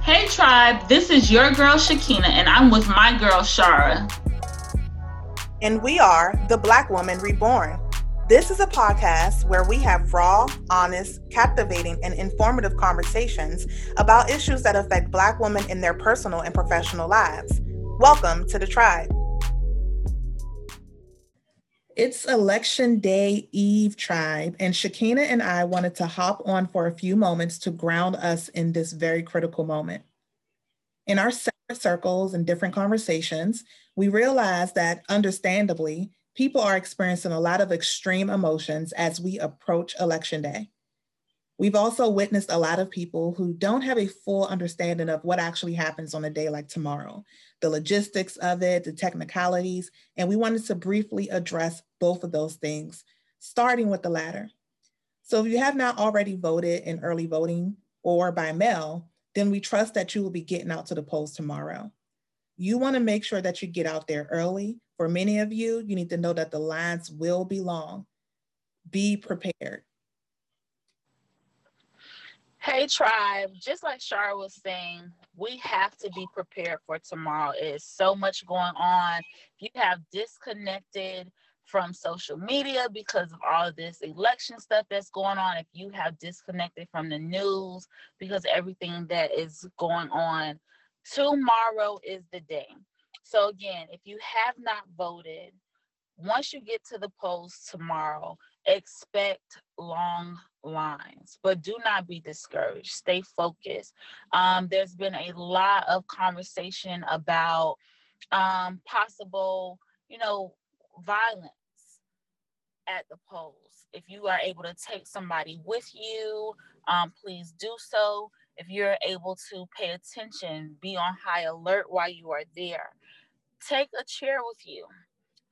Hey tribe, this is your girl Shekina, and I'm with my girl Shara. And we are The Black Woman Reborn. This is a podcast where we have raw, honest, captivating, and informative conversations about issues that affect Black women in their personal and professional lives. Welcome to the tribe. It's election day eve, tribe, and Shekina and I wanted to hop on for a few moments to ground us in this very critical moment. In our separate circles and different conversations, we realized that understandably, people are experiencing a lot of extreme emotions as we approach election day. We've also witnessed a lot of people who don't have a full understanding of what actually happens on a day like tomorrow, the logistics of it, the technicalities, and we wanted to briefly address both of those things, starting with the latter. So if you have not already voted in early voting or by mail, then we trust that you will be getting out to the polls tomorrow. You want to make sure that you get out there early. For many of you, you need to know that the lines will be long. Be prepared. Hey, tribe. Just like Shar was saying, we have to be prepared for tomorrow. It is so much going on. If you have disconnected from social media because of all of this election stuff that's going on. If you have disconnected from the news because everything that is going on, tomorrow is the day. So, again, if you have not voted, once you get to the polls tomorrow, expect long lines, but do not be discouraged. Stay focused. Um, there's been a lot of conversation about um, possible, you know, violence at the polls. If you are able to take somebody with you, um, please do so. If you're able to pay attention, be on high alert while you are there. Take a chair with you,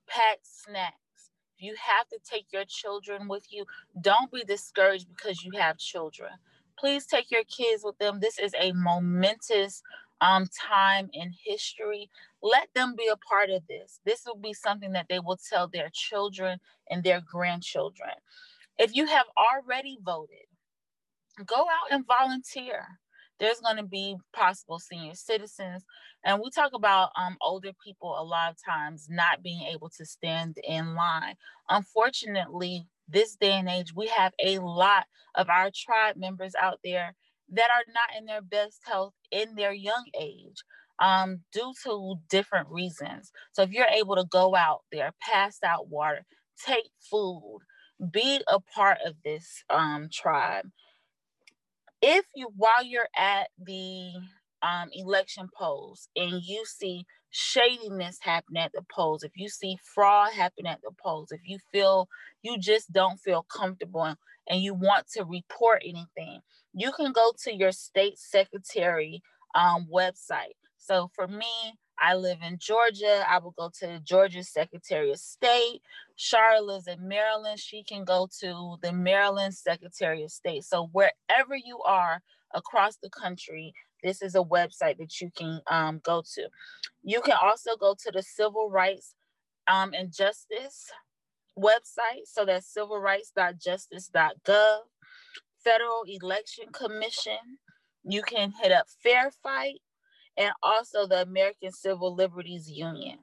pack snacks you have to take your children with you, don't be discouraged because you have children. Please take your kids with them. This is a momentous um, time in history. Let them be a part of this. This will be something that they will tell their children and their grandchildren. If you have already voted, go out and volunteer there's going to be possible senior citizens and we talk about um, older people a lot of times not being able to stand in line. Unfortunately this day and age we have a lot of our tribe members out there that are not in their best health in their young age um, due to different reasons. So if you're able to go out there pass out water take food be a part of this um, tribe if you while you're at the um, election polls and you see shadiness happen at the polls, if you see fraud happen at the polls, if you feel you just don't feel comfortable and you want to report anything, you can go to your state secretary um, website. So for me, I live in Georgia. I will go to Georgia Secretary of State. Charlotte lives in Maryland. She can go to the Maryland Secretary of State. So wherever you are across the country, this is a website that you can um, go to. You can also go to the Civil Rights um, and Justice website. So that's civilrights.justice.gov. Federal Election Commission. You can hit up Fair Fight and also the American Civil Liberties Union.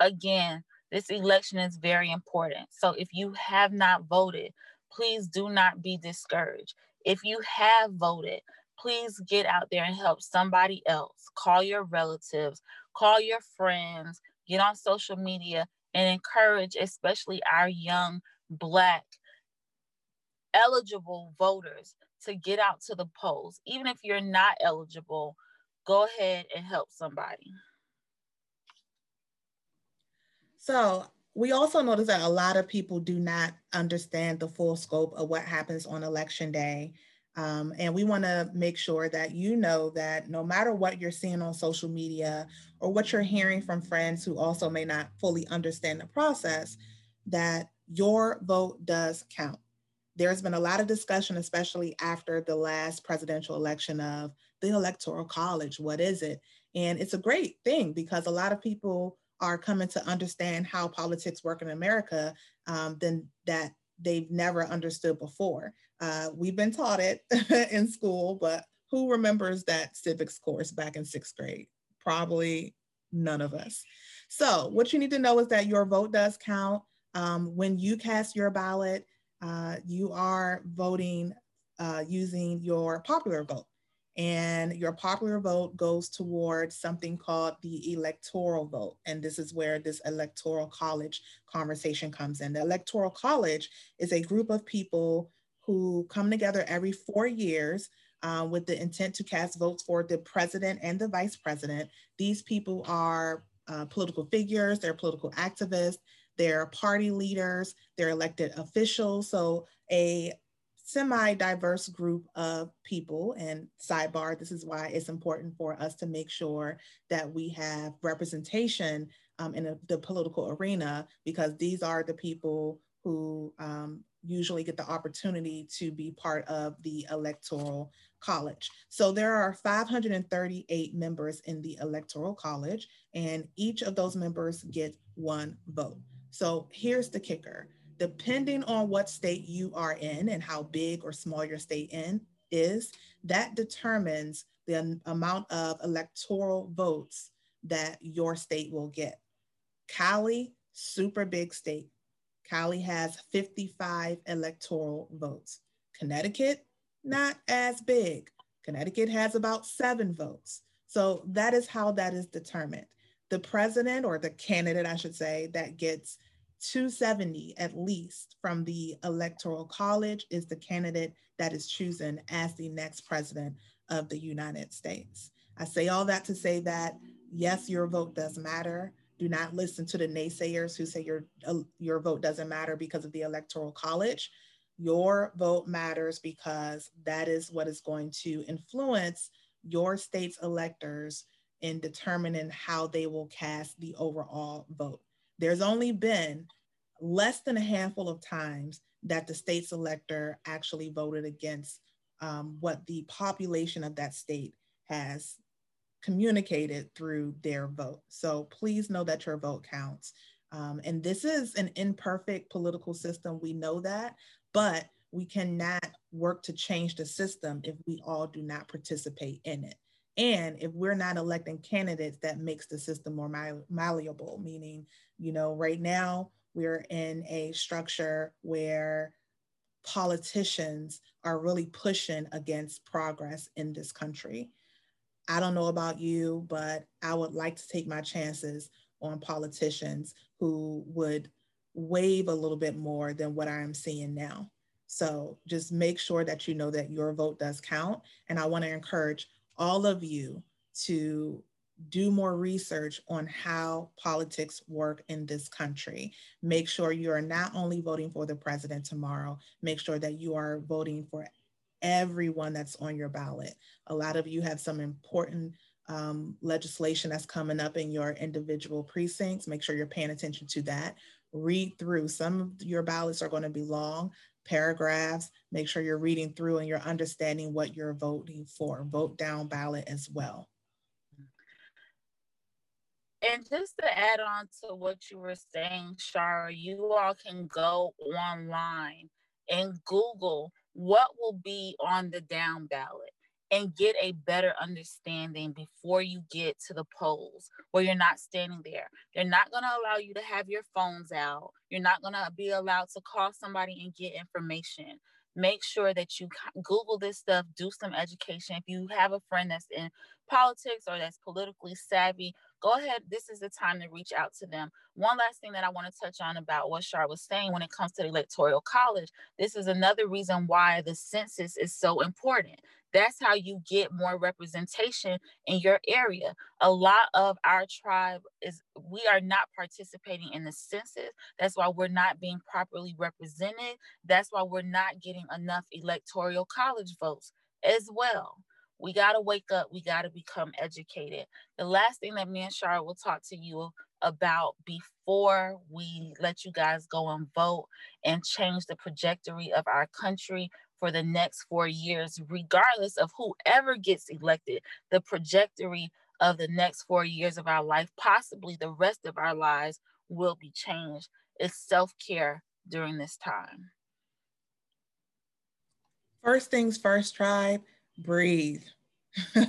Again, this election is very important. So if you have not voted, please do not be discouraged. If you have voted, please get out there and help somebody else. Call your relatives, call your friends, get on social media and encourage, especially our young Black eligible voters, to get out to the polls. Even if you're not eligible, go ahead and help somebody. So we also notice that a lot of people do not understand the full scope of what happens on election day. Um, and we want to make sure that you know that no matter what you're seeing on social media or what you're hearing from friends who also may not fully understand the process, that your vote does count. There's been a lot of discussion, especially after the last presidential election, of the Electoral College. What is it? And it's a great thing because a lot of people are coming to understand how politics work in America, um, then that they've never understood before. Uh, we've been taught it in school, but who remembers that civics course back in sixth grade? Probably none of us. So, what you need to know is that your vote does count. Um, when you cast your ballot, uh, you are voting uh, using your popular vote. And your popular vote goes towards something called the electoral vote. And this is where this electoral college conversation comes in. The electoral college is a group of people who come together every four years uh, with the intent to cast votes for the president and the vice president. These people are uh, political figures, they're political activists, they're party leaders, they're elected officials. So a semi-diverse group of people and sidebar this is why it's important for us to make sure that we have representation um, in a, the political arena because these are the people who um, usually get the opportunity to be part of the electoral college. So there are 538 members in the electoral college and each of those members get one vote. So here's the kicker depending on what state you are in and how big or small your state in is, that determines the amount of electoral votes that your state will get. Cali, super big state. Cali has 55 electoral votes. Connecticut, not as big. Connecticut has about seven votes. So that is how that is determined. The president or the candidate, I should say, that gets 270 at least from the Electoral College is the candidate that is chosen as the next president of the United States. I say all that to say that yes, your vote does matter. Do not listen to the naysayers who say your, uh, your vote doesn't matter because of the Electoral College. Your vote matters because that is what is going to influence your state's electors in determining how they will cast the overall vote. There's only been less than a handful of times that the state's elector actually voted against um, what the population of that state has communicated through their vote. So please know that your vote counts. Um, and this is an imperfect political system. We know that, but we cannot work to change the system if we all do not participate in it. And if we're not electing candidates that makes the system more malleable, meaning, you know, right now we're in a structure where politicians are really pushing against progress in this country. I don't know about you, but I would like to take my chances on politicians who would wave a little bit more than what I'm seeing now. So just make sure that you know that your vote does count. And I want to encourage all of you to do more research on how politics work in this country. Make sure you are not only voting for the president tomorrow, make sure that you are voting for everyone that's on your ballot. A lot of you have some important um, legislation that's coming up in your individual precincts. Make sure you're paying attention to that. Read through. Some of your ballots are going to be long paragraphs. Make sure you're reading through and you're understanding what you're voting for. Vote down ballot as well. And just to add on to what you were saying, Shara, you all can go online and Google what will be on the down ballot and get a better understanding before you get to the polls where you're not standing there. They're not going to allow you to have your phones out. You're not going to be allowed to call somebody and get information. Make sure that you Google this stuff, do some education. If you have a friend that's in politics or that's politically savvy, go ahead. This is the time to reach out to them. One last thing that I want to touch on about what Shar was saying when it comes to the electoral college, this is another reason why the census is so important. That's how you get more representation in your area. A lot of our tribe is, we are not participating in the census. That's why we're not being properly represented. That's why we're not getting enough electoral college votes as well. We got to wake up. We got to become educated. The last thing that me and Shara will talk to you about before we let you guys go and vote and change the trajectory of our country for the next four years, regardless of whoever gets elected, the trajectory of the next four years of our life, possibly the rest of our lives, will be changed. It's self care during this time. First things first, tribe, breathe. All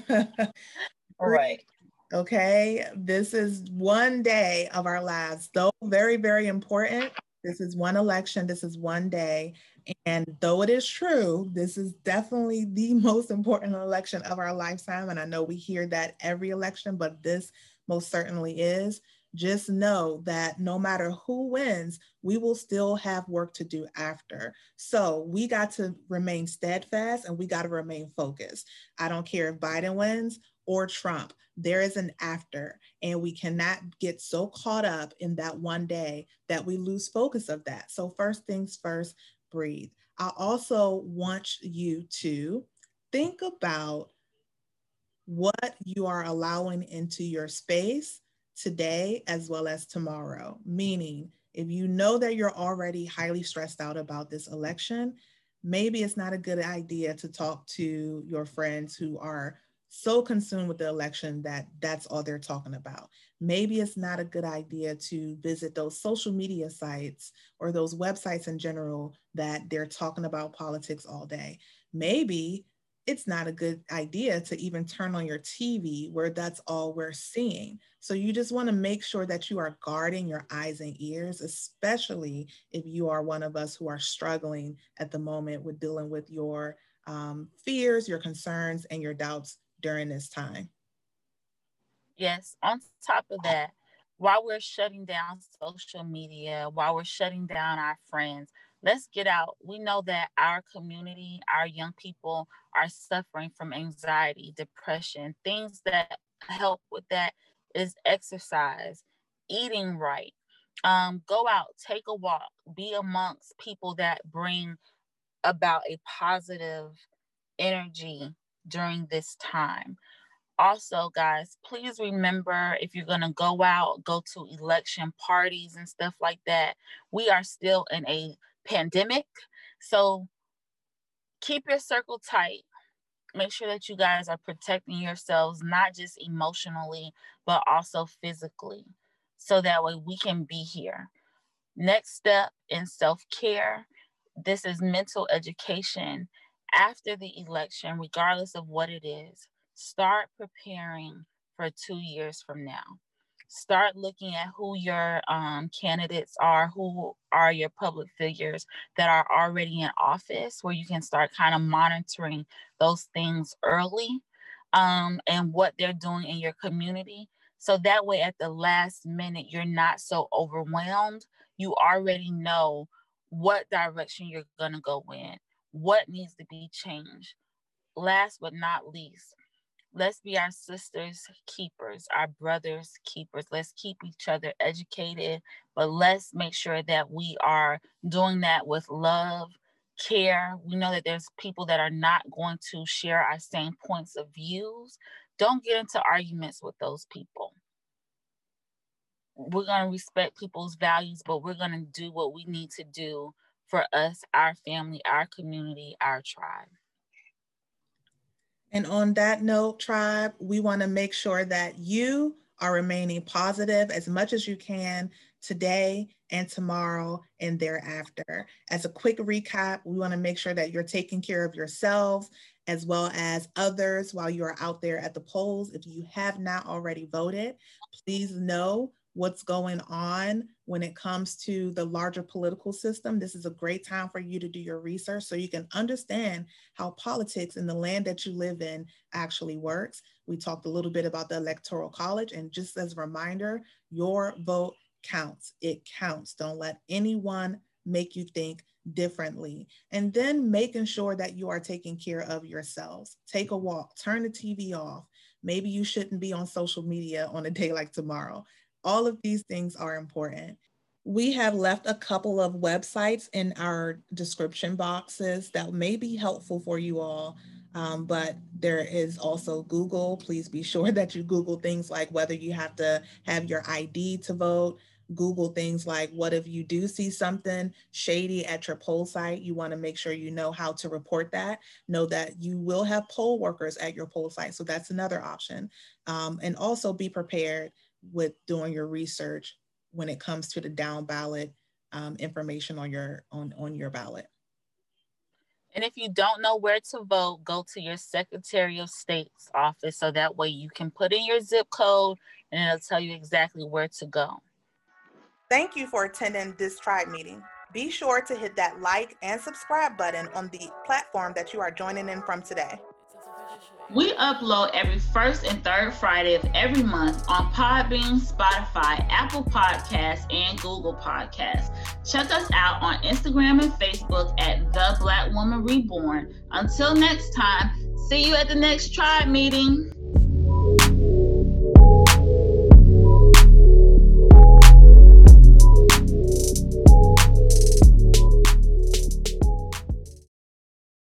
right. Okay. This is one day of our lives, though very, very important. This is one election. This is one day. And though it is true, this is definitely the most important election of our lifetime. And I know we hear that every election, but this most certainly is just know that no matter who wins, we will still have work to do after. So we got to remain steadfast and we got to remain focused. I don't care if Biden wins or Trump, there is an after, and we cannot get so caught up in that one day that we lose focus of that. So, first things first, breathe. I also want you to think about what you are allowing into your space today as well as tomorrow. Meaning, if you know that you're already highly stressed out about this election, maybe it's not a good idea to talk to your friends who are so consumed with the election that that's all they're talking about. Maybe it's not a good idea to visit those social media sites or those websites in general that they're talking about politics all day. Maybe it's not a good idea to even turn on your TV where that's all we're seeing. So you just want to make sure that you are guarding your eyes and ears, especially if you are one of us who are struggling at the moment with dealing with your um, fears, your concerns, and your doubts during this time. Yes, on top of that, while we're shutting down social media, while we're shutting down our friends, let's get out. We know that our community, our young people are suffering from anxiety, depression. Things that help with that is exercise, eating right. Um, go out, take a walk, be amongst people that bring about a positive energy during this time. Also, guys, please remember if you're going to go out, go to election parties and stuff like that, we are still in a pandemic. So keep your circle tight. Make sure that you guys are protecting yourselves, not just emotionally, but also physically, so that way we can be here. Next step in self care this is mental education after the election, regardless of what it is. Start preparing for two years from now start looking at who your um, candidates are, who are your public figures that are already in office, where you can start kind of monitoring those things early um, and what they're doing in your community. So that way, at the last minute, you're not so overwhelmed. You already know what direction you're going to go in, what needs to be changed. Last but not least, let's be our sisters keepers, our brothers keepers. Let's keep each other educated, but let's make sure that we are doing that with love, care. We know that there's people that are not going to share our same points of views. Don't get into arguments with those people. We're going to respect people's values, but we're going to do what we need to do for us, our family, our community, our tribe. And on that note, tribe, we want to make sure that you are remaining positive as much as you can today and tomorrow and thereafter. As a quick recap, we want to make sure that you're taking care of yourselves as well as others while you are out there at the polls. If you have not already voted, please know what's going on when it comes to the larger political system. This is a great time for you to do your research so you can understand how politics in the land that you live in actually works. We talked a little bit about the Electoral College, and just as a reminder, your vote counts. It counts. Don't let anyone make you think differently. And then making sure that you are taking care of yourselves. Take a walk, turn the TV off. Maybe you shouldn't be on social media on a day like tomorrow. All of these things are important. We have left a couple of websites in our description boxes that may be helpful for you all. Um, but there is also Google. Please be sure that you Google things like whether you have to have your ID to vote. Google things like what if you do see something shady at your poll site? You want to make sure you know how to report that. Know that you will have poll workers at your poll site. So that's another option. Um, and also be prepared with doing your research when it comes to the down ballot um, information on your on on your ballot. And if you don't know where to vote, go to your Secretary of State's office so that way you can put in your zip code and it'll tell you exactly where to go. Thank you for attending this tribe meeting. Be sure to hit that like and subscribe button on the platform that you are joining in from today. We upload every first and third Friday of every month on Podbean, Spotify, Apple Podcasts, and Google Podcasts. Check us out on Instagram and Facebook at The Black Woman Reborn. Until next time, see you at the next tribe meeting.